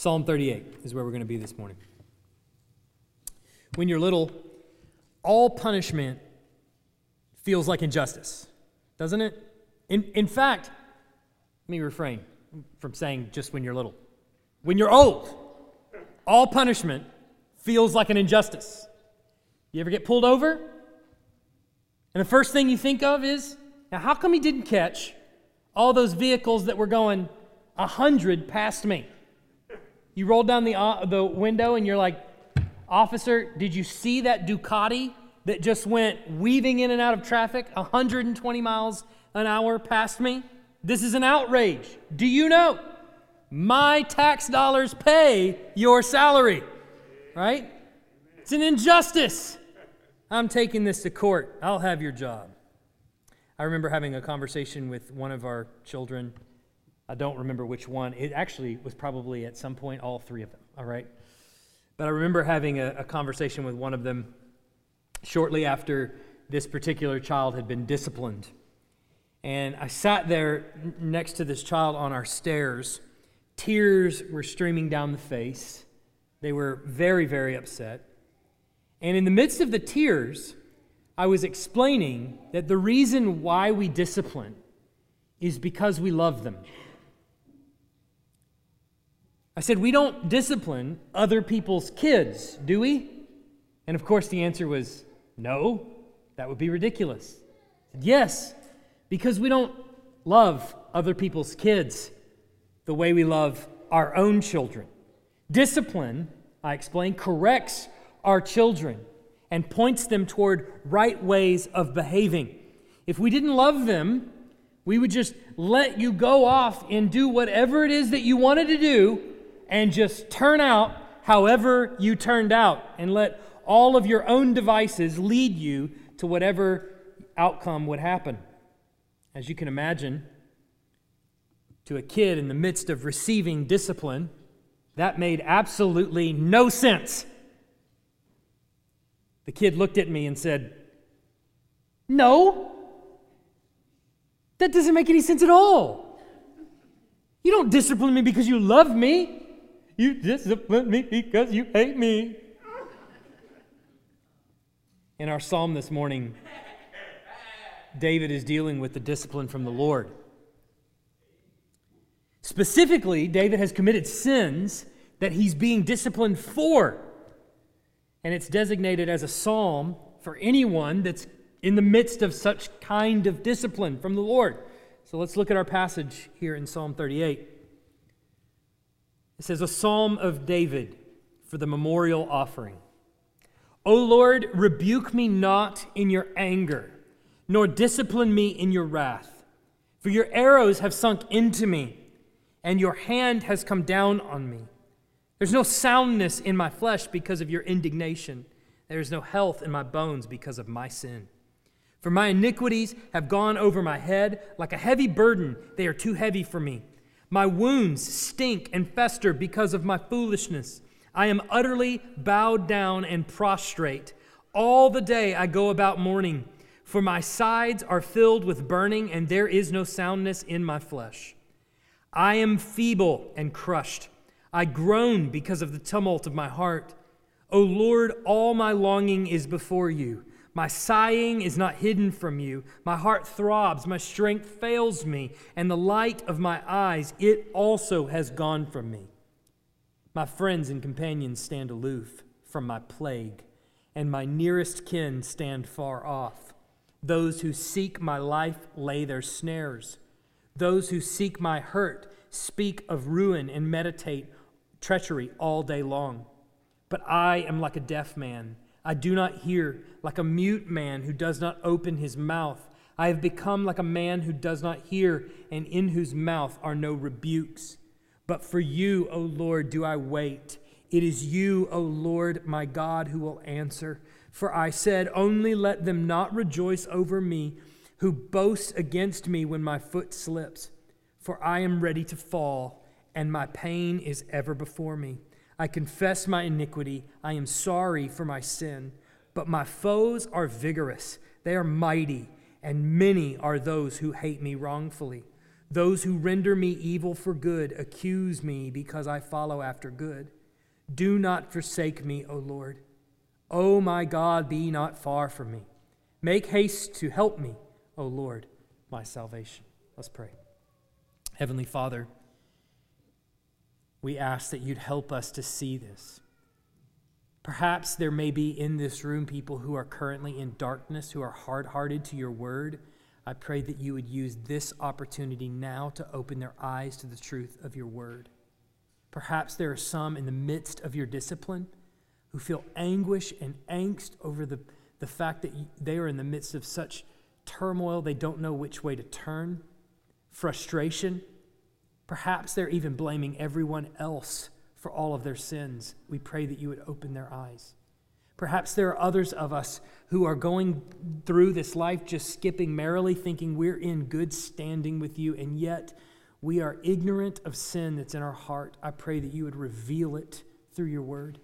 Psalm 38 is where we're going to be this morning. When you're little, all punishment feels like injustice, doesn't it? In, in fact, let me refrain from saying just when you're little. When you're old, all punishment feels like an injustice. You ever get pulled over? And the first thing you think of is, now how come he didn't catch all those vehicles that were going 100 past me? You roll down the, uh, the window and you're like, Officer, did you see that Ducati that just went weaving in and out of traffic 120 miles an hour past me? This is an outrage. Do you know? My tax dollars pay your salary, right? It's an injustice. I'm taking this to court. I'll have your job. I remember having a conversation with one of our children. I don't remember which one. It actually was probably at some point all three of them, all right? But I remember having a, a conversation with one of them shortly after this particular child had been disciplined. And I sat there next to this child on our stairs. Tears were streaming down the face. They were very, very upset. And in the midst of the tears, I was explaining that the reason why we discipline is because we love them. I said, We don't discipline other people's kids, do we? And of course, the answer was no, that would be ridiculous. Said, yes, because we don't love other people's kids the way we love our own children. Discipline, I explained, corrects our children and points them toward right ways of behaving. If we didn't love them, we would just let you go off and do whatever it is that you wanted to do and just turn out however you turned out and let all of your own devices lead you to whatever outcome would happen. As you can imagine, to a kid in the midst of receiving discipline, that made absolutely no sense. The kid looked at me and said, No, that doesn't make any sense at all. You don't discipline me because you love me. You discipline me because you hate me. In our psalm this morning, David is dealing with the discipline from the Lord. Specifically, David has committed sins that he's being disciplined for. And it's designated as a psalm for anyone that's in the midst of such kind of discipline from the Lord. So let's look at our passage here in Psalm 38. It says, A psalm of David for the memorial offering. O Lord, rebuke me not in your anger, nor discipline me in your wrath. For your arrows have sunk into me, and your hand has come down on me. There's no soundness in my flesh because of your indignation. There is no health in my bones because of my sin. For my iniquities have gone over my head like a heavy burden. They are too heavy for me. My wounds stink and fester because of my foolishness. I am utterly bowed down and prostrate. All the day I go about mourning, for my sides are filled with burning, and there is no soundness in my flesh. I am feeble and crushed. I groan because of the tumult of my heart. O Lord, all my longing is before you. My sighing is not hidden from you. My heart throbs, my strength fails me, and the light of my eyes, it also has gone from me. My friends and companions stand aloof from my plague, and my nearest kin stand far off. Those who seek my life lay their snares. Those who seek my hurt speak of ruin and meditate treachery all day long. But I am like a deaf man. I do not hear, like a mute man who does not open his mouth. I have become like a man who does not hear, and in whose mouth are no rebukes. But for you, O Lord, do I wait. It is you, O Lord, my God, who will answer. For I said, Only let them not rejoice over me who boast against me when my foot slips. For I am ready to fall and my pain is ever before me. I confess my iniquity. I am sorry for my sin. But my foes are vigorous, they are mighty, and many are those who hate me wrongfully. Those who render me evil for good accuse me because I follow after good. Do not forsake me, O Lord. O my God, be not far from me. Make haste to help me, O Lord, my salvation. Let's pray. Heavenly Father, we ask that you'd help us to see this. Perhaps there may be in this room people who are currently in darkness, who are hard hearted to your word. I pray that you would use this opportunity now to open their eyes to the truth of your word. Perhaps there are some in the midst of your discipline who feel anguish and angst over the, the fact that they are in the midst of such turmoil they don't know which way to turn, frustration. Perhaps they're even blaming everyone else for all of their sins. We pray that you would open their eyes. Perhaps there are others of us who are going through this life just skipping merrily, thinking we're in good standing with you, and yet we are ignorant of sin that's in our heart. I pray that you would reveal it through your word.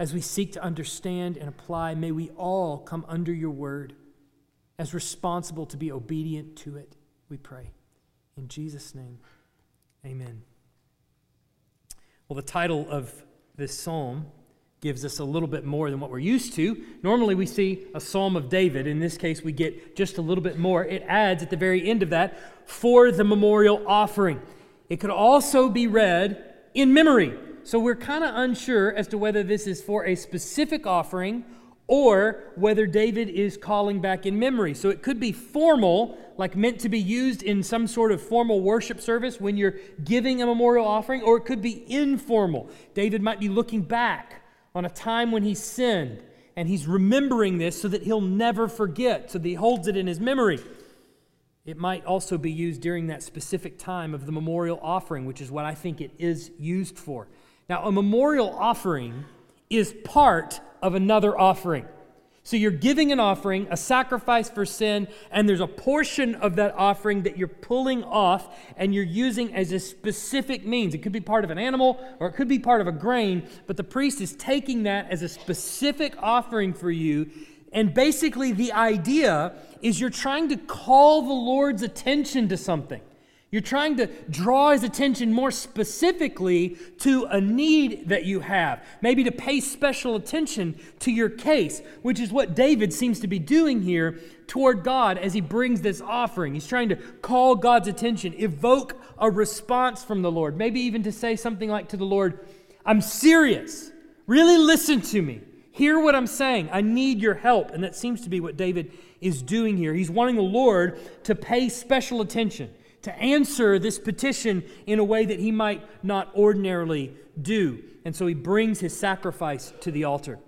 As we seek to understand and apply, may we all come under your word as responsible to be obedient to it, we pray. In Jesus' name, amen. Well, the title of this psalm gives us a little bit more than what we're used to. Normally, we see a psalm of David. In this case, we get just a little bit more. It adds at the very end of that, for the memorial offering. It could also be read in memory. So we're kind of unsure as to whether this is for a specific offering or whether David is calling back in memory. So it could be formal, like meant to be used in some sort of formal worship service when you're giving a memorial offering, or it could be informal. David might be looking back on a time when he sinned, and he's remembering this so that he'll never forget, so that he holds it in his memory. It might also be used during that specific time of the memorial offering, which is what I think it is used for. Now, a memorial offering is part of another offering. So you're giving an offering, a sacrifice for sin, and there's a portion of that offering that you're pulling off and you're using as a specific means. It could be part of an animal or it could be part of a grain, but the priest is taking that as a specific offering for you. And basically, the idea is you're trying to call the Lord's attention to something. You're trying to draw his attention more specifically to a need that you have, maybe to pay special attention to your case, which is what David seems to be doing here toward God as he brings this offering. He's trying to call God's attention, evoke a response from the Lord, maybe even to say something like to the Lord, I'm serious. Really listen to me. Hear what I'm saying. I need your help. And that seems to be what David is doing here. He's wanting the Lord to pay special attention to answer this petition in a way that he might not ordinarily do. And so he brings his sacrifice to the altar.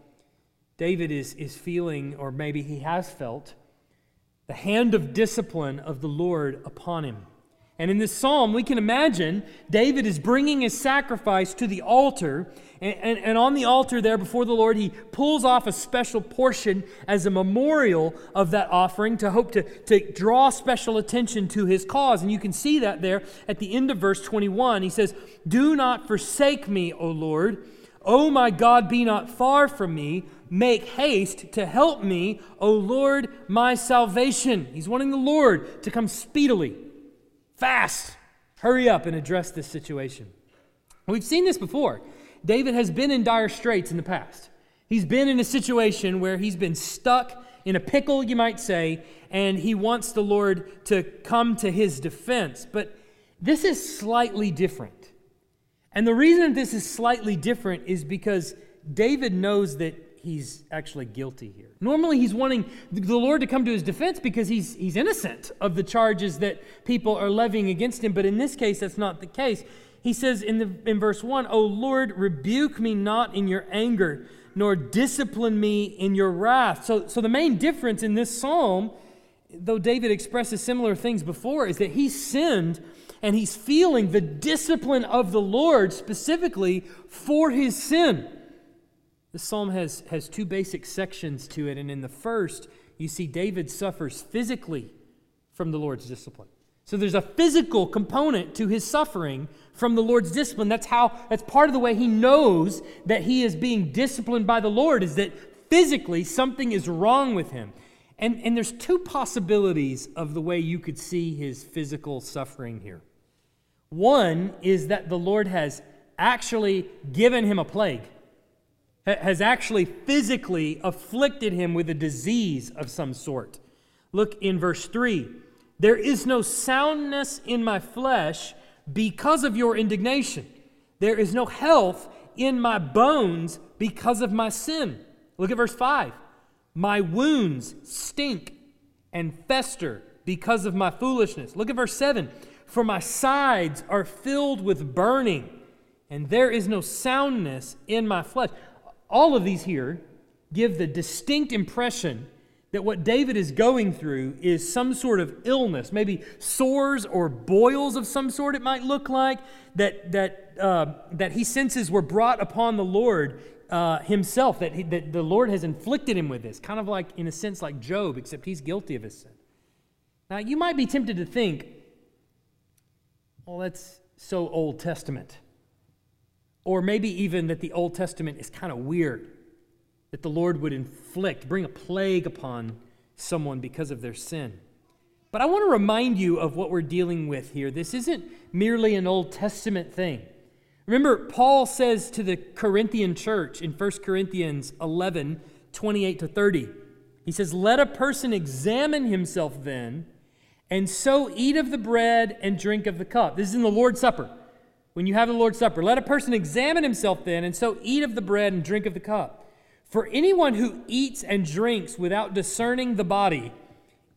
David is, is feeling, or maybe he has felt, the hand of discipline of the Lord upon him. And in this psalm, we can imagine David is bringing his sacrifice to the altar. And, and, and, on the altar there before the Lord, he pulls off a special portion as a memorial of that offering to hope to, to draw special attention to his cause. And you can see that there at the end of verse 21. He says, Do not forsake me, O Lord. O my God, be not far from me. Make haste to help me, O Lord, my salvation. He's wanting the Lord to come speedily. Fast! Hurry up and address this situation. We've seen this before. David has been in dire straits in the past. He's been in a situation where he's been stuck in a pickle, you might say, and he wants the Lord to come to his defense. But this is slightly different. And the reason this is slightly different is because David knows that he's actually guilty here. Normally, he's wanting the Lord to come to his defense because he's, he's innocent of the charges that people are levying against him. But in this case, that's not the case. He says in, the, in verse 1, O Lord, rebuke me not in your anger, nor discipline me in your wrath. So, so the main difference in this psalm, though David expresses similar things before, is that he sinned and he's feeling the discipline of the Lord specifically for his sin. The psalm has, has two basic sections to it, and in the first, you see David suffers physically from the Lord's discipline. So there's a physical component to his suffering from the Lord's discipline. That's how that's part of the way he knows that he is being disciplined by the Lord is that physically something is wrong with him. And, and there's two possibilities of the way you could see his physical suffering here. One is that the Lord has actually given him a plague, has actually physically afflicted him with a disease of some sort. Look in verse 3 There is no soundness in my flesh because of your indignation, there is no health in my bones because of my sin. Look at verse 5. My wounds stink and fester because of my foolishness. Look at verse 7. For my sides are filled with burning, and there is no soundness in my flesh. All of these here give the distinct impression that what David is going through is some sort of illness, maybe sores or boils of some sort, it might look like, that, that, uh, that he senses were brought upon the Lord uh, himself, that, he, that the Lord has inflicted him with this, kind of like, in a sense, like Job, except he's guilty of his sin. Now, you might be tempted to think, well, that's so Old Testament. Or maybe even that the Old Testament is kind of weird, that the Lord would inflict, bring a plague upon someone because of their sin. But I want to remind you of what we're dealing with here. This isn't merely an Old Testament thing. Remember, Paul says to the Corinthian church in 1 Corinthians 11 28 to 30, he says, Let a person examine himself then, and so eat of the bread and drink of the cup. This is in the Lord's Supper. When you have the Lord's Supper, let a person examine himself then, and so eat of the bread and drink of the cup. For anyone who eats and drinks without discerning the body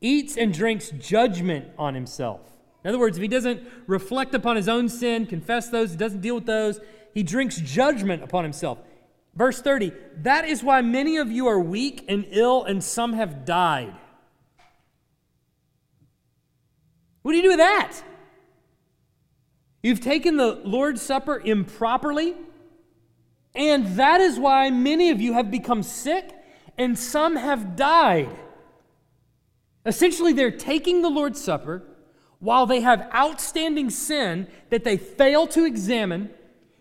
eats and drinks judgment on himself. In other words, if he doesn't reflect upon his own sin, confess those, doesn't deal with those, he drinks judgment upon himself. Verse 30 That is why many of you are weak and ill, and some have died. What do you do with that? You've taken the Lord's Supper improperly, and that is why many of you have become sick, and some have died. Essentially, they're taking the Lord's Supper while they have outstanding sin that they fail to examine,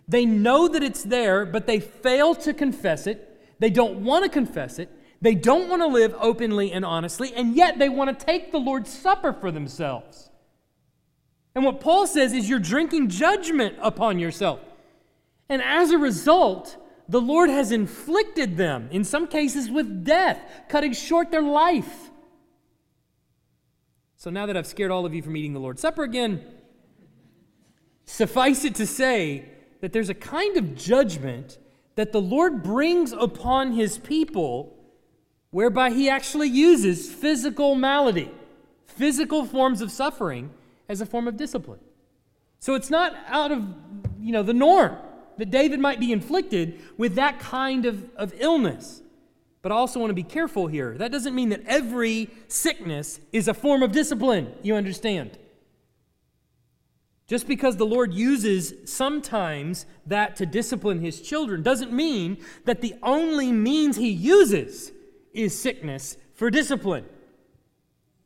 they know that it's there, but they fail to confess it. They don't want to confess it. They don't want to live openly and honestly, and yet they want to take the Lord's Supper for themselves. And what Paul says is you're drinking judgment upon yourself. And as a result, the Lord has inflicted them, in some cases with death, cutting short their life. So now that I've scared all of you from eating the Lord's Supper again, suffice it to say that there's a kind of judgment that the Lord brings upon his people whereby he actually uses physical malady, physical forms of suffering as a form of discipline. So it's not out of, you know, the norm that David might be inflicted with that kind of, of illness. But I also want to be careful here. That doesn't mean that every sickness is a form of discipline, you understand. Just because the Lord uses sometimes that to discipline his children doesn't mean that the only means he uses is sickness for discipline.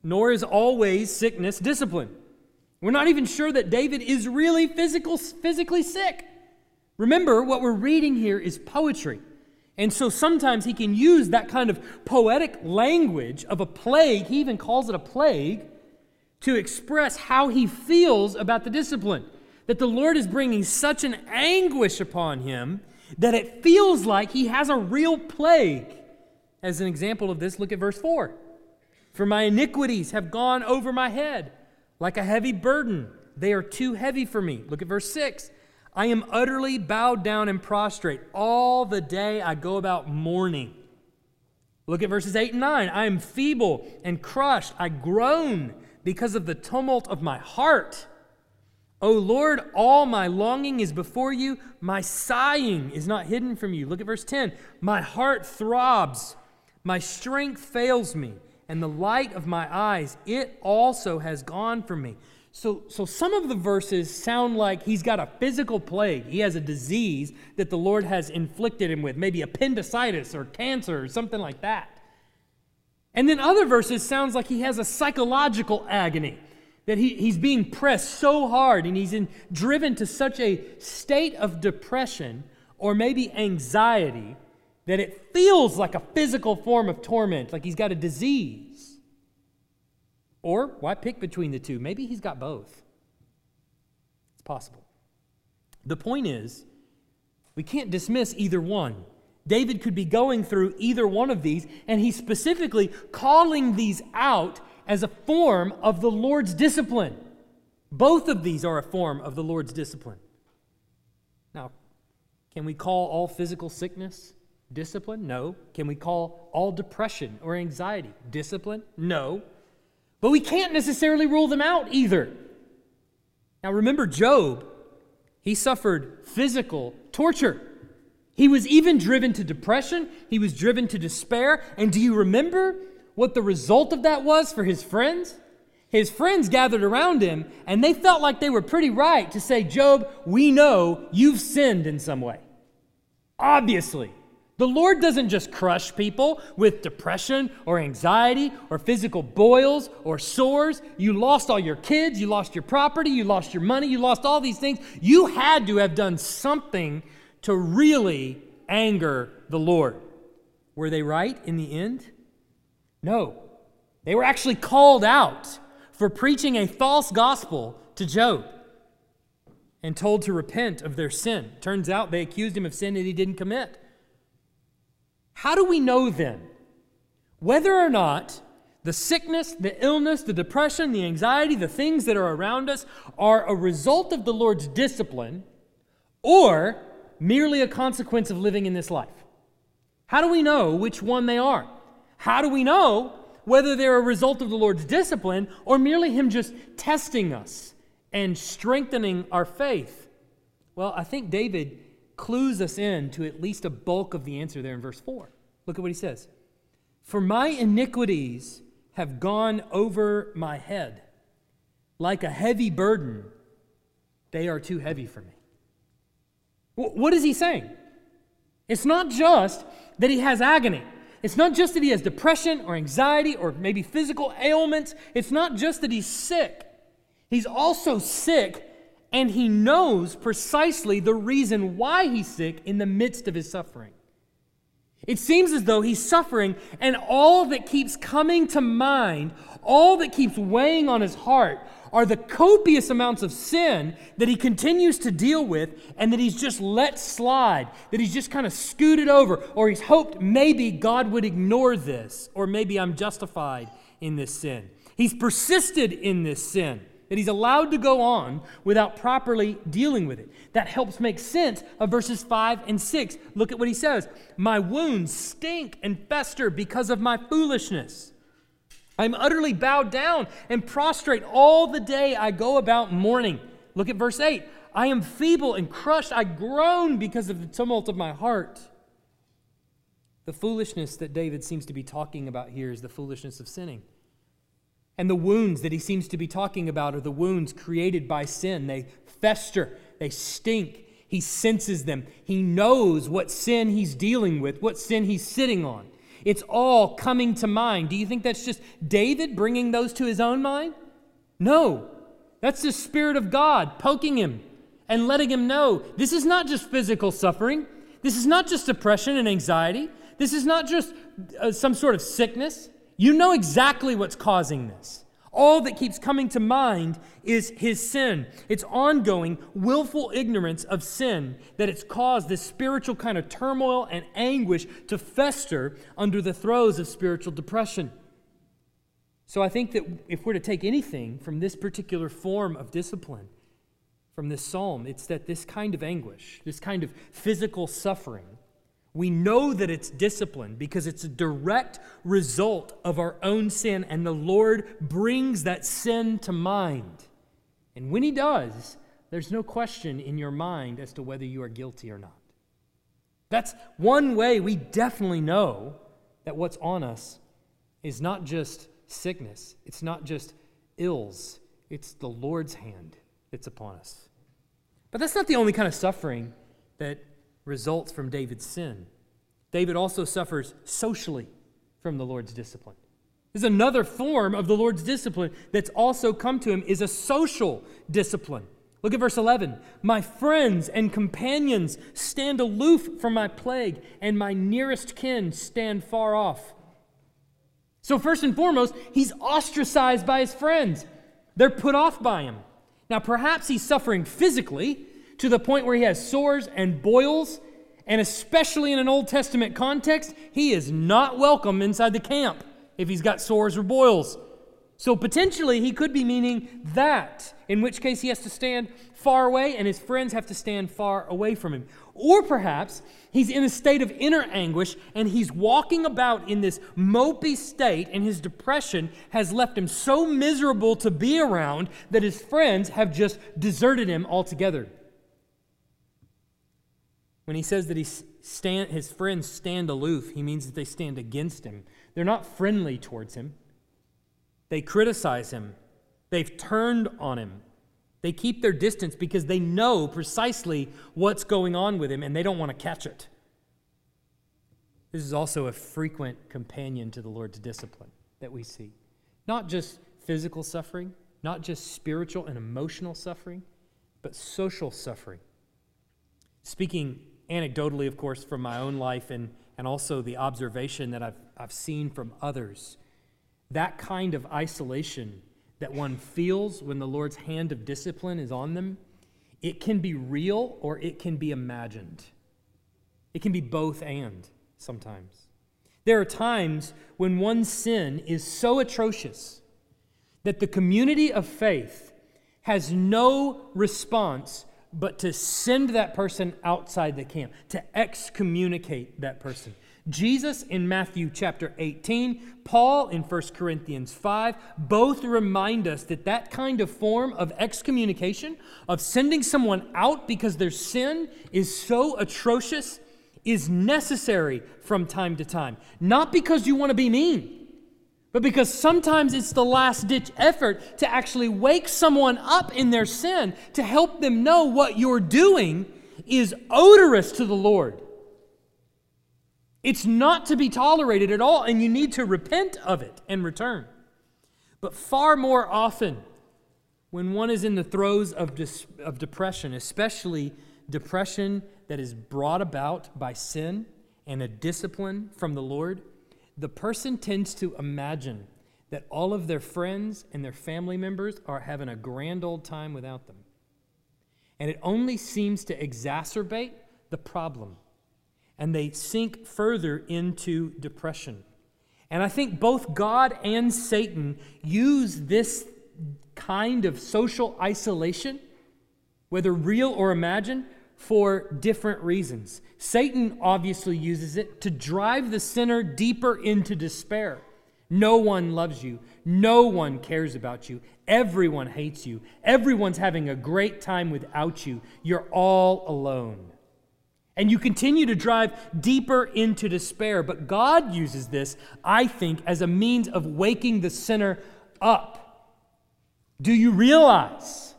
Nor is always sickness discipline. We're not even sure that David is really physical, physically sick. Remember, what we're reading here is poetry. And so sometimes he can use that kind of poetic language of a plague, he even calls it a plague, to express how he feels about the discipline. That the Lord is bringing such an anguish upon him that it feels like he has a real plague. As an example of this, look at verse 4. For my iniquities have gone over my head like a heavy burden. They are too heavy for me. Look at verse 6. I am utterly bowed down and prostrate. All the day I go about mourning. Look at verses 8 and 9. I am feeble and crushed. I groan because of the tumult of my heart. O Lord, all my longing is before you. My sighing is not hidden from you. Look at verse 10. My heart throbs. My strength fails me, and the light of my eyes, it also has gone from me. So, so some of the verses sound like he's got a physical plague. He has a disease that the Lord has inflicted him with, maybe appendicitis or cancer or something like that. And then other verses sounds like he has a psychological agony, that he, he's being pressed so hard and he's in, driven to such a state of depression or maybe anxiety that it feels like a physical form of torment, like he's got a disease. Or why pick between the two? Maybe he's got both. It's possible. The point is, we can't dismiss either one. David could be going through either one of these, and he's specifically calling these out as a form of the Lord's discipline. Both of these are a form of the Lord's discipline. Now, can we call all physical sickness discipline? No. Can we call all depression or anxiety discipline? No. But we can't necessarily rule them out either. Now, remember Job. He suffered physical torture. He was even driven to depression. He was driven to despair. And do you remember what the result of that was for his friends? His friends gathered around him and they felt like they were pretty right to say, Job, we know you've sinned in some way. Obviously. The Lord doesn't just crush people with depression or anxiety or physical boils or sores. You lost all your kids, you lost your property, you lost your money, you lost all these things. You had to have done something to really anger the Lord. Were they right in the end? No. They were actually called out for preaching a false gospel to Job and told to repent of their sin. Turns out they accused him of sin that he didn't commit. How do we know then whether or not the sickness, the illness, the depression, the anxiety, the things that are around us are a result of the Lord's discipline or merely a consequence of living in this life? How do we know which one they are? How do we know whether they're a result of the Lord's discipline or merely Him just testing us and strengthening our faith? Well, I think David clues us in to at least a bulk of the answer there in verse 4. Look at what he says For my iniquities have gone over my head. Like a heavy burden, they are too heavy for me. What is he saying? It's not just that he has agony. It's not just that he has depression or anxiety or maybe physical ailments. It's not just that he's sick. He's also sick and he knows precisely the reason why he's sick in the midst of his suffering. It seems as though he's suffering, and all that keeps coming to mind, all that keeps weighing on his heart, are the copious amounts of sin that he continues to deal with and that he's just let slide, that he's just kind of scooted over, or he's hoped maybe God would ignore this, or maybe I'm justified in this sin. He's persisted in this sin that he's allowed to go on without properly dealing with it. That helps make sense of verses 5 and 6. Look at what he says My wounds stink and fester because of my foolishness. I'm utterly bowed down and prostrate all the day I go about mourning. Look at verse 8. I am feeble and crushed. I groan because of the tumult of my heart. The foolishness that David seems to be talking about here is the foolishness of sinning. And the wounds that he seems to be talking about are the wounds created by sin. They fester, they stink. He senses them. He knows what sin he's dealing with, what sin he's sitting on. It's all coming to mind. Do you think that's just David bringing those to his own mind? No. That's the Spirit of God poking him and letting him know this is not just physical suffering. This is not just depression and anxiety. This is not just uh, some sort of sickness. You know exactly what's causing this. All that keeps coming to mind is his sin. It's ongoing, willful ignorance of sin that it's caused this spiritual kind of turmoil and anguish to fester under the throes of spiritual depression. So I think that if we're to take anything from this particular form of discipline, from this psalm, it's that this kind of anguish, this kind of physical suffering, we know that it's discipline because it's a direct result of our own sin, and the Lord brings that sin to mind. And when He does, there's no question in your mind as to whether you are guilty or not. That's one way we definitely know that what's on us is not just sickness, it's not just ills, it's the Lord's hand that's upon us. But that's not the only kind of suffering that results from David's sin. David also suffers socially from the Lord's discipline. There's another form of the Lord's discipline that's also come to him is a social discipline. Look at verse 11. My friends and companions stand aloof from my plague, and my nearest kin stand far off. So, first and foremost, he's ostracized by his friends. They're put off by him. Now, perhaps he's suffering physically to the point where he has sores and boils, and especially in an Old Testament context, he is not welcome inside the camp if he's got sores or boils. So, potentially, he could be meaning that, in which case he has to stand far away and his friends have to stand far away from him. Or perhaps he's in a state of inner anguish and he's walking about in this mopey state, and his depression has left him so miserable to be around that his friends have just deserted him altogether. When he says that he stand, his friends stand aloof, he means that they stand against him. They're not friendly towards him, they criticize him, they've turned on him. They keep their distance because they know precisely what's going on with him and they don't want to catch it. This is also a frequent companion to the Lord's discipline that we see. Not just physical suffering, not just spiritual and emotional suffering, but social suffering. Speaking anecdotally, of course, from my own life and, and also the observation that I've, I've seen from others, that kind of isolation that one feels when the Lord's hand of discipline is on them, it can be real or it can be imagined. It can be both and sometimes. There are times when one's sin is so atrocious that the community of faith has no response but to send that person outside the camp, to excommunicate that person. Jesus in Matthew chapter 18, Paul in 1 Corinthians 5, both remind us that that kind of form of excommunication, of sending someone out because their sin is so atrocious, is necessary from time to time. Not because you want to be mean, but because sometimes it's the last ditch effort to actually wake someone up in their sin, to help them know what you're doing is odorous to the Lord it's not to be tolerated at all, and you need to repent of it and return. But far more often, when one is in the throes of, dis- of depression, especially depression that is brought about by sin and a discipline from the Lord, the person tends to imagine that all of their friends and their family members are having a grand old time without them. And it only seems to exacerbate the problem and they sink further into depression. And I think both God and Satan use this kind of social isolation, whether real or imagined, for different reasons. Satan obviously uses it to drive the sinner deeper into despair. No one loves you. No one cares about you. Everyone hates you. Everyone's having a great time without you. You're all alone. And you continue to drive deeper into despair. But God uses this, I think, as a means of waking the sinner up. Do you realize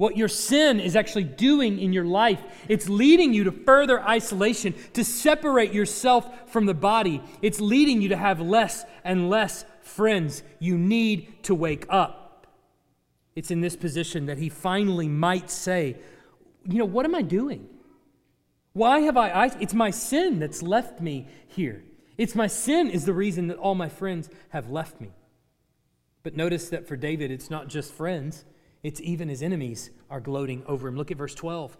what your sin is actually doing in your life? It's leading you to further isolation, to separate yourself from the body. It's leading you to have less and less friends. You need to wake up. It's in this position that he finally might say, You know, what am I doing? Why have I, It's my sin that's left me here. It's my sin is the reason that all my friends have left me. But notice that for David, it's not just friends, it's even his enemies are gloating over him. Look at verse 12.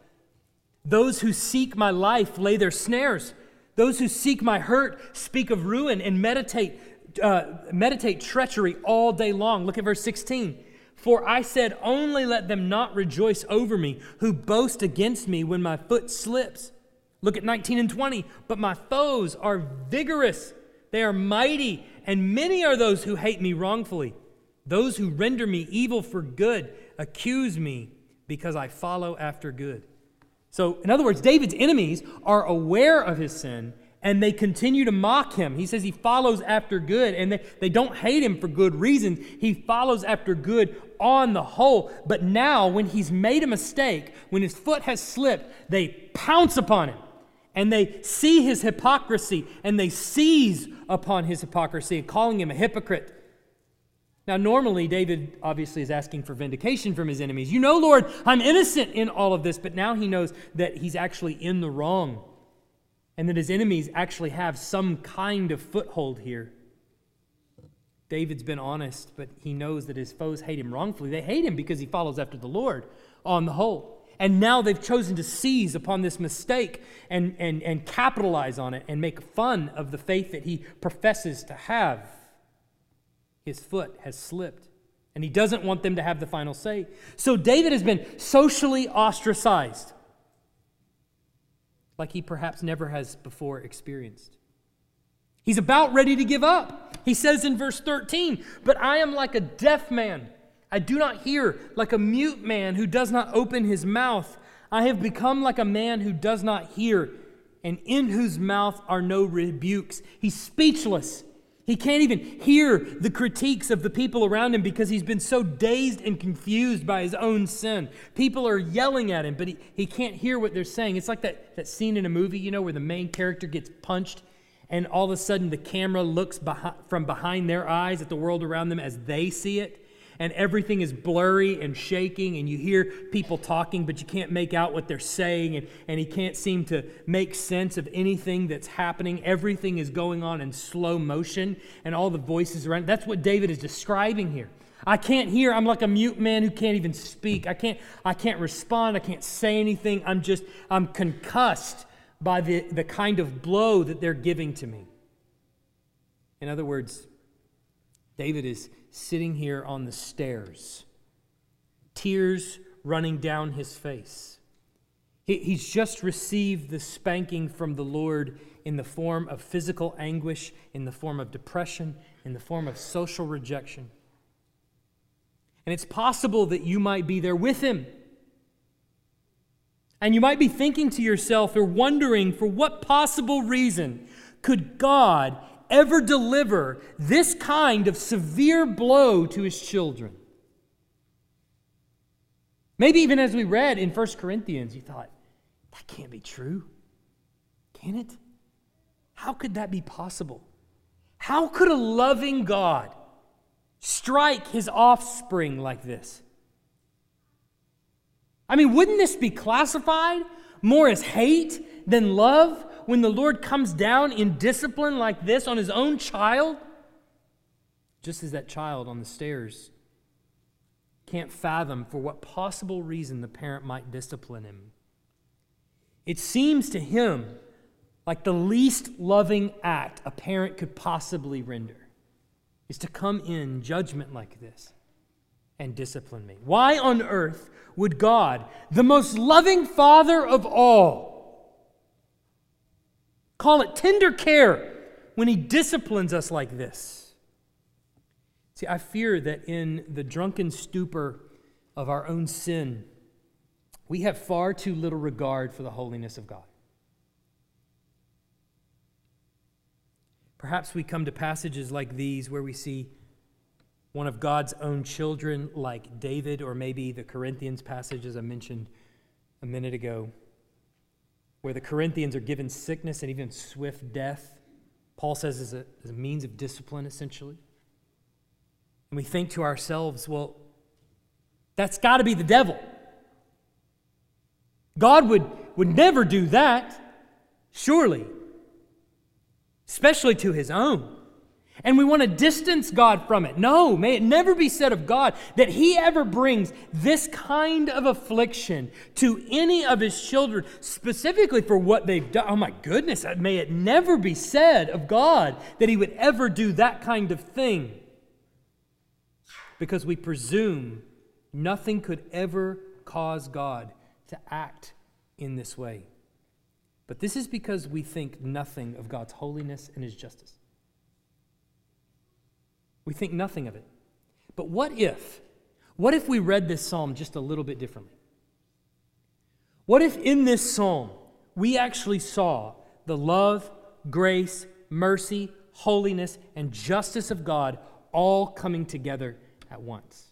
Those who seek my life lay their snares. Those who seek my hurt speak of ruin and meditate, uh, meditate treachery all day long. Look at verse 16. For I said, Only let them not rejoice over me, who boast against me when my foot slips. Look at 19 and 20. But my foes are vigorous, they are mighty, and many are those who hate me wrongfully. Those who render me evil for good accuse me because I follow after good. So, in other words, David's enemies are aware of his sin and they continue to mock him. He says he follows after good, and they, they don't hate him for good reasons. He follows after good on the whole. But now, when he's made a mistake, when his foot has slipped, they pounce upon him and they see his hypocrisy and they seize upon his hypocrisy, calling him a hypocrite. Now, normally, David obviously is asking for vindication from his enemies. You know, Lord, I'm innocent in all of this, but now he knows that he's actually in the wrong and that his enemies actually have some kind of foothold here. David's been honest, but he knows that his foes hate him wrongfully. They hate him because he follows after the Lord on the whole. And now they've chosen to seize upon this mistake and, and, and capitalize on it and make fun of the faith that he professes to have. His foot has slipped, and he doesn't want them to have the final say. So David has been socially ostracized, like he perhaps never has before experienced. He's about ready to give up. He says in verse 13, But I am like a deaf man I do not hear like a mute man who does not open his mouth. I have become like a man who does not hear, and in whose mouth are no rebukes. He's speechless. He can't even hear the critiques of the people around him because he's been so dazed and confused by his own sin. People are yelling at him, but he, he can't hear what they're saying. It's like that, that scene in a movie, you know, where the main character gets punched and all of a sudden the camera looks from behind their eyes at the world around them as they see it and everything is blurry and shaking, and you hear people talking, but you can't make out what they're saying, and, and he can't seem to make sense of anything that's happening. Everything is going on in slow motion, and all the voices around. That's what David is describing here. I can't hear. I'm like a mute man who can't even speak. I can't, I can't respond. I can't say anything. I'm just, I'm concussed by the, the kind of blow that they're giving to me. In other words, David is sitting here on the stairs, tears running down his face. He, he's just received the spanking from the Lord in the form of physical anguish, in the form of depression, in the form of social rejection. And it's possible that you might be there with him. And you might be thinking to yourself or wondering for what possible reason could God ever deliver this kind of severe blow to his children. Maybe even as we read in 1 Corinthians, you thought, that can't be true. Can it? How could that be possible? How could a loving God strike his offspring like this? I mean, wouldn't this be classified more as hate than love? When the Lord comes down in discipline like this on his own child? Just as that child on the stairs can't fathom for what possible reason the parent might discipline him. It seems to him like the least loving act a parent could possibly render is to come in judgment like this and discipline me. Why on earth would God, the most loving Father of all, Call it tender care when He disciplines us like this. See, I fear that in the drunken stupor of our own sin, we have far too little regard for the holiness of God. Perhaps we come to passages like these where we see one of God's own children, like David, or maybe the Corinthians passage, as I mentioned a minute ago, where the Corinthians are given sickness and even swift death. Paul says as a, as a means of discipline, essentially. And we think to ourselves, well, that's got to be the devil. God would, would never do that, surely, especially to his own and we want to distance God from it. No, may it never be said of God that He ever brings this kind of affliction to any of His children, specifically for what they've done. Oh my goodness, uh, may it never be said of God that He would ever do that kind of thing. Because we presume nothing could ever cause God to act in this way. But this is because we think nothing of God's holiness and His justice. We think nothing of it. But what if? What if we read this psalm just a little bit differently? What if in this psalm we actually saw the love, grace, mercy, holiness, and justice of God all coming together at once?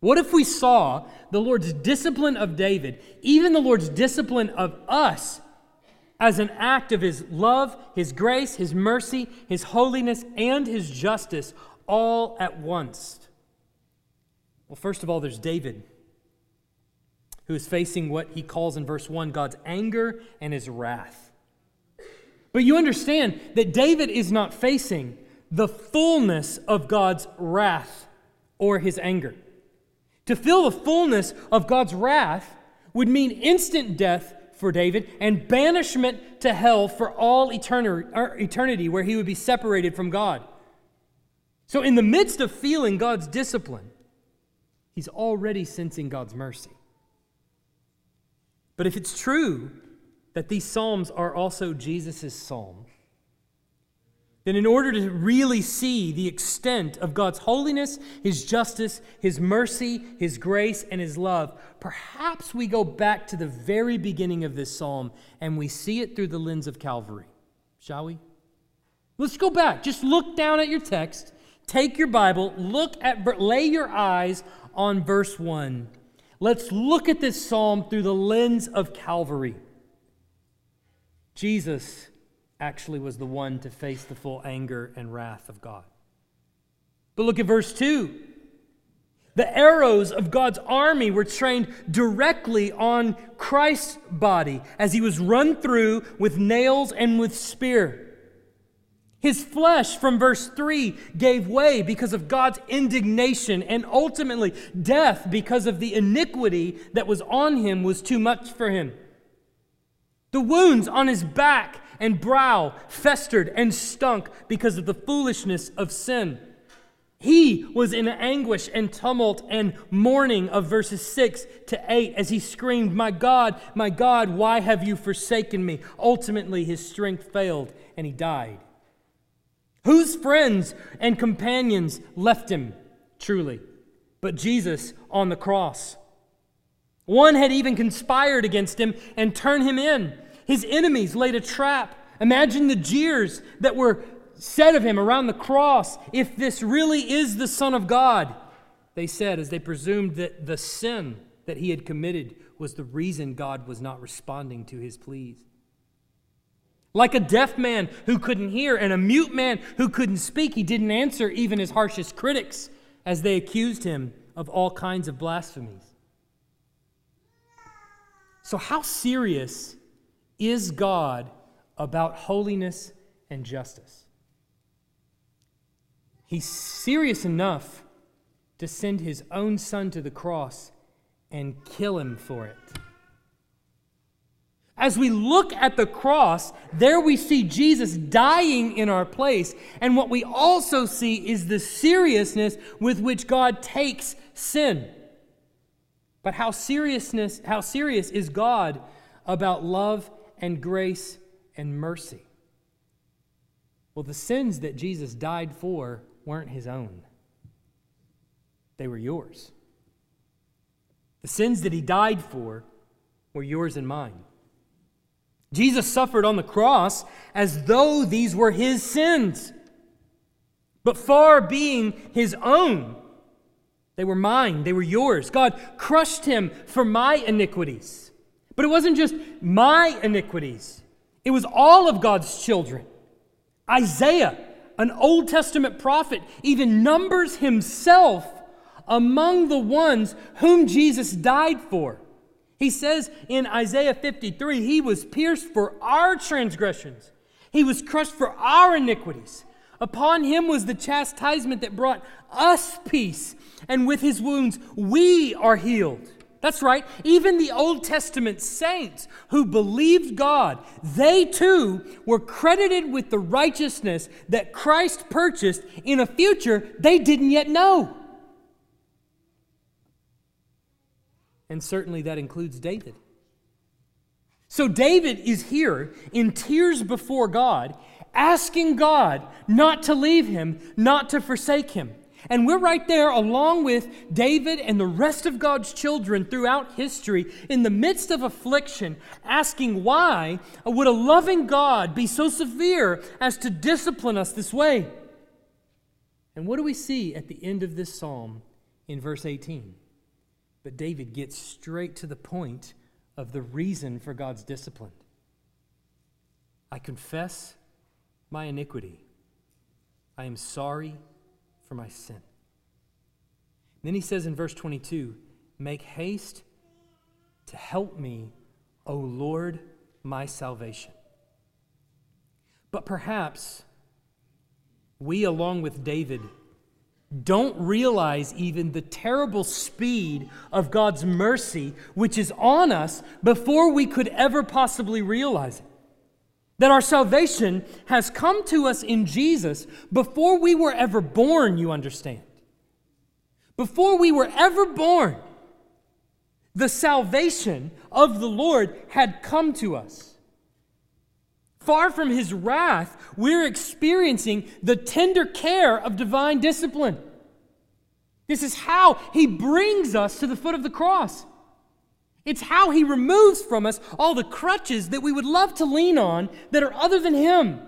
What if we saw the Lord's discipline of David, even the Lord's discipline of us, as an act of his love, his grace, his mercy, his holiness, and his justice all at once. Well, first of all, there's David, who is facing what he calls in verse 1 God's anger and his wrath. But you understand that David is not facing the fullness of God's wrath or his anger. To feel the fullness of God's wrath would mean instant death for David and banishment to hell for all er, eternity, where he would be separated from God. So, in the midst of feeling God's discipline, he's already sensing God's mercy. But if it's true that these Psalms are also Jesus' Psalm, then in order to really see the extent of God's holiness, His justice, His mercy, His grace, and His love, perhaps we go back to the very beginning of this psalm and we see it through the lens of Calvary. Shall we? Let's go back. Just look down at your text, take your Bible, look at, lay your eyes on verse 1. Let's look at this psalm through the lens of Calvary. Jesus actually was the one to face the full anger and wrath of God. But look at verse 2. The arrows of God's army were trained directly on Christ's body as he was run through with nails and with spear. His flesh, from verse 3, gave way because of God's indignation, and ultimately, death because of the iniquity that was on him was too much for him. The wounds on his back and brow festered and stunk because of the foolishness of sin. He was in anguish and tumult and mourning of verses 6 to 8 as he screamed, My God, my God, why have you forsaken me? Ultimately, his strength failed and he died. Whose friends and companions left him, truly, but Jesus on the cross? One had even conspired against him and turned him in. His enemies laid a trap. Imagine the jeers that were said of him around the cross. If this really is the Son of God, they said, as they presumed that the sin that he had committed was the reason God was not responding to his pleas. Like a deaf man who couldn't hear and a mute man who couldn't speak, he didn't answer even his harshest critics as they accused him of all kinds of blasphemies. So, how serious is God about holiness and justice. He's serious enough to send his own son to the cross and kill him for it. As we look at the cross, there we see Jesus dying in our place. And what we also see is the seriousness with which God takes sin. But how seriousness how serious is God about love and grace and mercy. Well, the sins that Jesus died for weren't his own, they were yours. The sins that he died for were yours and mine. Jesus suffered on the cross as though these were his sins. But far being his own, they were mine, they were yours. God crushed him for my iniquities. But it wasn't just my iniquities, it was all of God's children. Isaiah, an Old Testament prophet, even numbers himself among the ones whom Jesus died for. He says in Isaiah 53 He was pierced for our transgressions, He was crushed for our iniquities. Upon Him was the chastisement that brought us peace, and with His wounds we are healed. That's right. Even the Old Testament saints who believed God, they too were credited with the righteousness that Christ purchased in a future they didn't yet know. And certainly that includes David. So David is here in tears before God, asking God not to leave him, not to forsake him. And we're right there along with David and the rest of God's children throughout history in the midst of affliction, asking why would a loving God be so severe as to discipline us this way? And what do we see at the end of this psalm in verse 18? But David gets straight to the point of the reason for God's discipline. I confess my iniquity. I am sorry for my sin. then he says in verse 22 Make haste to help me, O Lord, my salvation. But perhaps we, along with David, don't realize even the terrible speed of God's mercy, which is on us before we could ever possibly realize it. That our salvation has come to us in Jesus before we were ever born, you understand. Before we were ever born, the salvation of the Lord had come to us. Far from his wrath, we're experiencing the tender care of divine discipline. This is how he brings us to the foot of the cross. It's how he removes from us all the crutches that we would love to lean on that are other than him.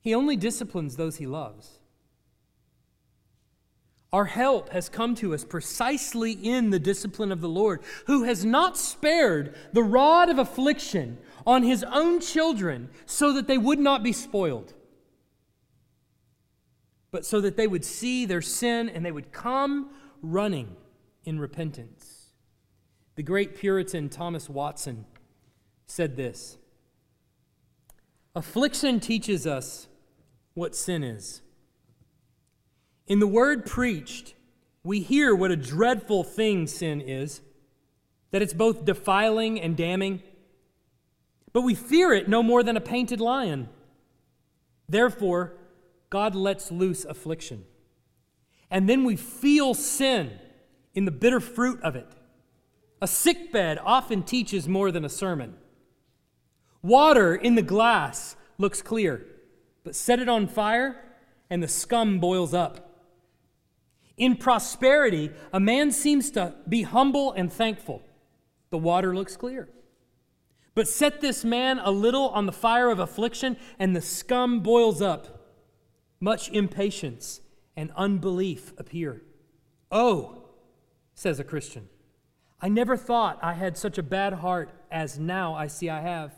He only disciplines those he loves. Our help has come to us precisely in the discipline of the Lord, who has not spared the rod of affliction on his own children so that they would not be spoiled, but so that they would see their sin and they would come running in repentance. The great Puritan Thomas Watson said this Affliction teaches us what sin is. In the word preached, we hear what a dreadful thing sin is, that it's both defiling and damning. But we fear it no more than a painted lion. Therefore, God lets loose affliction. And then we feel sin in the bitter fruit of it. A sick bed often teaches more than a sermon. Water in the glass looks clear, but set it on fire and the scum boils up. In prosperity, a man seems to be humble and thankful. The water looks clear. But set this man a little on the fire of affliction, and the scum boils up. Much impatience and unbelief appear. Oh, says a Christian, I never thought I had such a bad heart as now I see I have.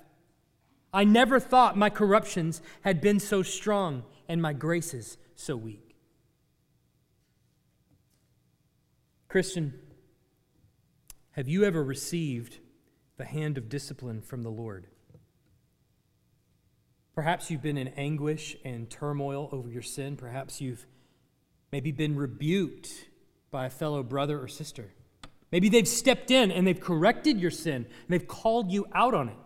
I never thought my corruptions had been so strong and my graces so weak. Christian, have you ever received the hand of discipline from the Lord? Perhaps you've been in anguish and turmoil over your sin. Perhaps you've maybe been rebuked by a fellow brother or sister. Maybe they've stepped in and they've corrected your sin and they've called you out on it.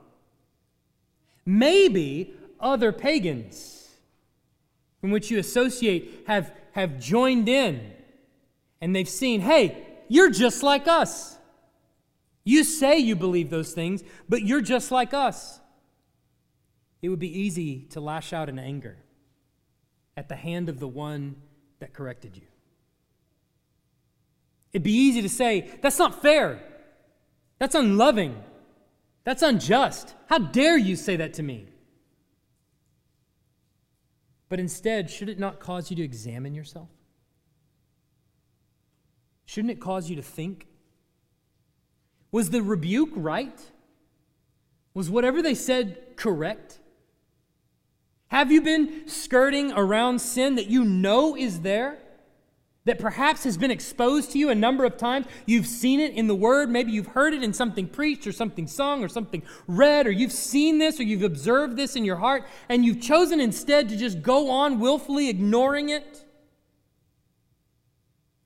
Maybe other pagans from which you associate have, have joined in and they've seen, hey, you're just like us. You say you believe those things, but you're just like us. It would be easy to lash out in anger at the hand of the one that corrected you. It'd be easy to say, that's not fair. That's unloving. That's unjust. How dare you say that to me? But instead, should it not cause you to examine yourself? Shouldn't it cause you to think? Was the rebuke right? Was whatever they said correct? Have you been skirting around sin that you know is there? That perhaps has been exposed to you a number of times. You've seen it in the Word. Maybe you've heard it in something preached or something sung or something read, or you've seen this or you've observed this in your heart, and you've chosen instead to just go on willfully ignoring it.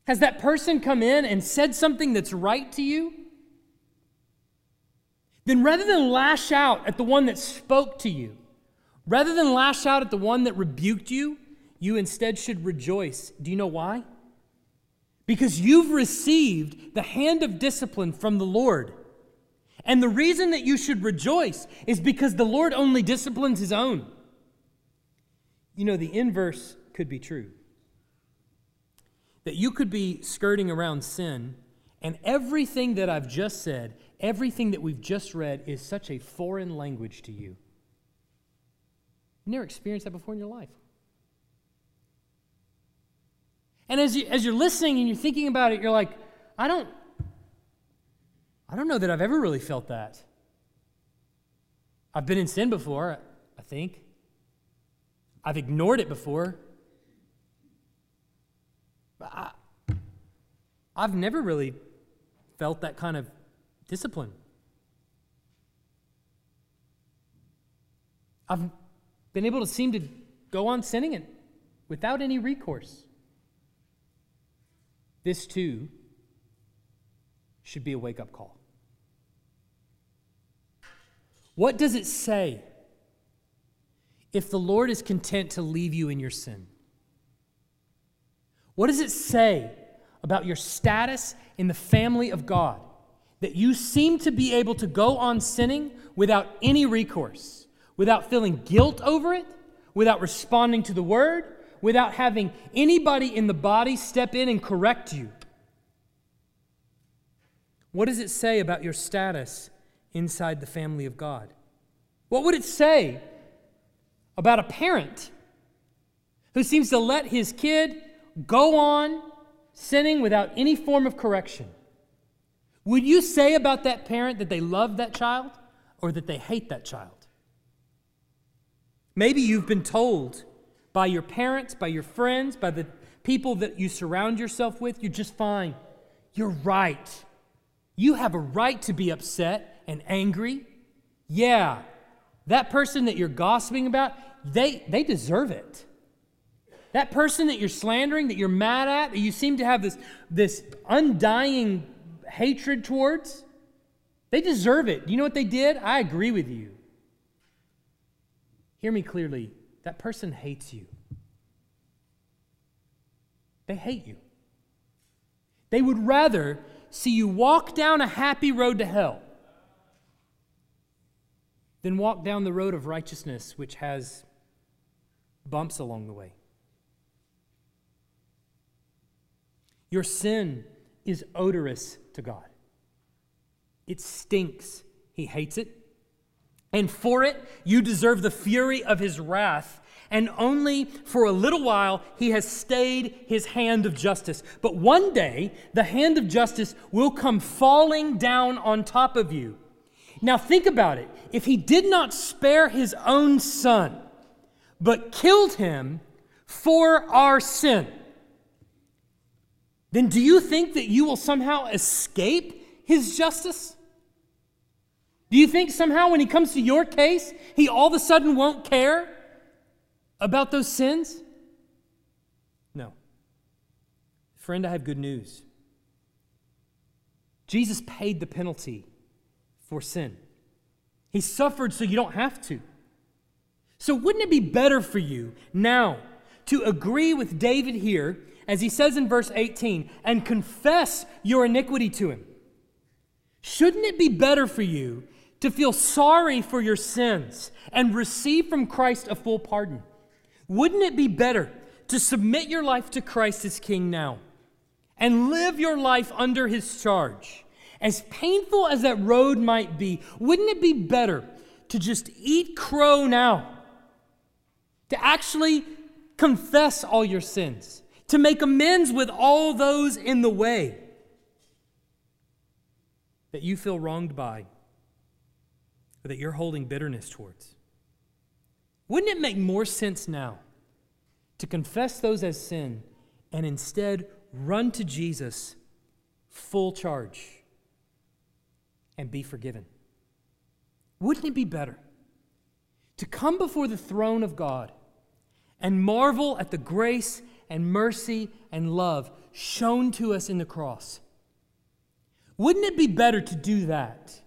Has that person come in and said something that's right to you? Then rather than lash out at the one that spoke to you, rather than lash out at the one that rebuked you, you instead should rejoice. Do you know why? Because you've received the hand of discipline from the Lord. And the reason that you should rejoice is because the Lord only disciplines his own. You know, the inverse could be true that you could be skirting around sin, and everything that I've just said, everything that we've just read, is such a foreign language to you. You never experienced that before in your life. And as, you, as you're listening and you're thinking about it, you're like, I don't, I don't know that I've ever really felt that. I've been in sin before, I think. I've ignored it before. I, I've never really felt that kind of discipline. I've been able to seem to go on sinning it without any recourse. This too should be a wake up call. What does it say if the Lord is content to leave you in your sin? What does it say about your status in the family of God that you seem to be able to go on sinning without any recourse, without feeling guilt over it, without responding to the word, without having anybody in the body step in and correct you? What does it say about your status inside the family of God? What would it say about a parent who seems to let his kid go on sinning without any form of correction? Would you say about that parent that they love that child or that they hate that child? Maybe you've been told by your parents, by your friends, by the people that you surround yourself with, you're just fine. You're right. You have a right to be upset and angry. Yeah, that person that you're gossiping about, they, they deserve it. That person that you're slandering, that you're mad at, that you seem to have this, this undying hatred towards, they deserve it. You know what they did? I agree with you. Hear me clearly. That person hates you. They hate you. They would rather see you walk down a happy road to hell than walk down the road of righteousness, which has bumps along the way. Your sin is odorous to God, it stinks. He hates it. And for it, you deserve the fury of his wrath. And only for a little while, he has stayed his hand of justice. But one day, the hand of justice will come falling down on top of you. Now, think about it. If he did not spare his own son, but killed him for our sin, then do you think that you will somehow escape his justice? Do you think somehow when he comes to your case, he all of a sudden won't care about those sins? No. Friend, I have good news. Jesus paid the penalty for sin. He suffered so you don't have to. So, wouldn't it be better for you now to agree with David here, as he says in verse 18, and confess your iniquity to him? Shouldn't it be better for you to feel sorry for your sins and receive from Christ a full pardon? Wouldn't it be better to submit your life to Christ as King now and live your life under his charge? As painful as that road might be, wouldn't it be better to just eat crow now to actually confess all your sins, to make amends with all those in the way that you feel wronged by or that you're holding bitterness towards. Wouldn't it make more sense now to confess those as sin and instead run to Jesus full charge and be forgiven? Wouldn't it be better? to come before the throne of God and marvel at the grace and mercy and love shown to us in the cross. Wouldn't it be better to do that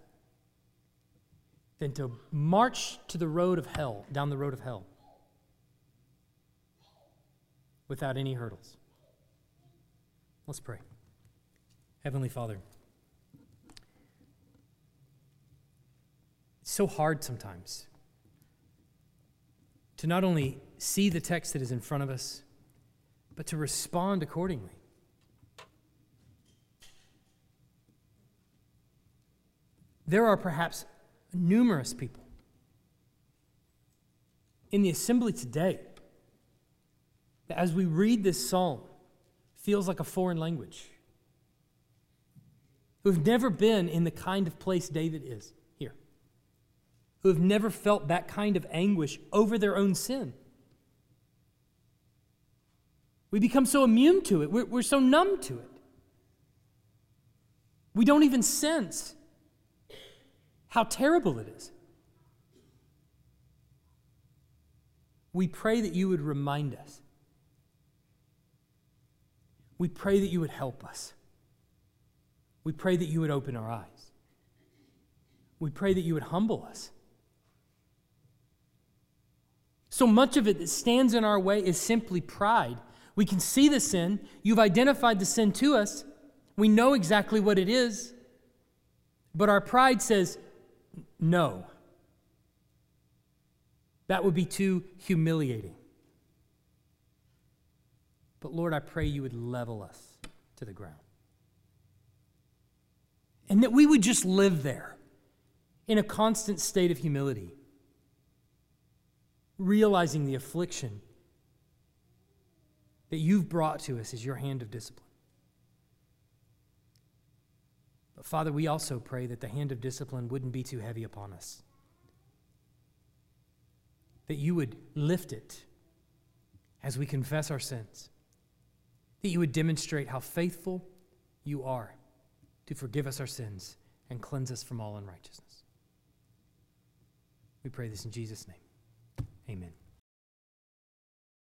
than to march to the road of hell, down the road of hell, without any hurdles? Let's pray. Heavenly Father, it's so hard sometimes to not only see the text that is in front of us, but to respond accordingly. There are perhaps numerous people in the assembly today that, as we read this psalm, feels like a foreign language, who've never been in the kind of place David is here, who have never felt that kind of anguish over their own sin. We become so immune to it, we're, we're so numb to it. We don't even sense how terrible it is. We pray that you would remind us. We pray that you would help us. We pray that you would open our eyes. We pray that you would humble us. So much of it that stands in our way is simply pride. We can see the sin. You've identified the sin to us. We know exactly what it is. But our pride says, no. That would be too humiliating. But Lord, I pray you would level us to the ground. And that we would just live there in a constant state of humility, realizing the affliction that you've brought to us as your hand of discipline. But Father, we also pray that the hand of discipline wouldn't be too heavy upon us, that you would lift it as we confess our sins, that you would demonstrate how faithful you are to forgive us our sins and cleanse us from all unrighteousness. We pray this in Jesus' name.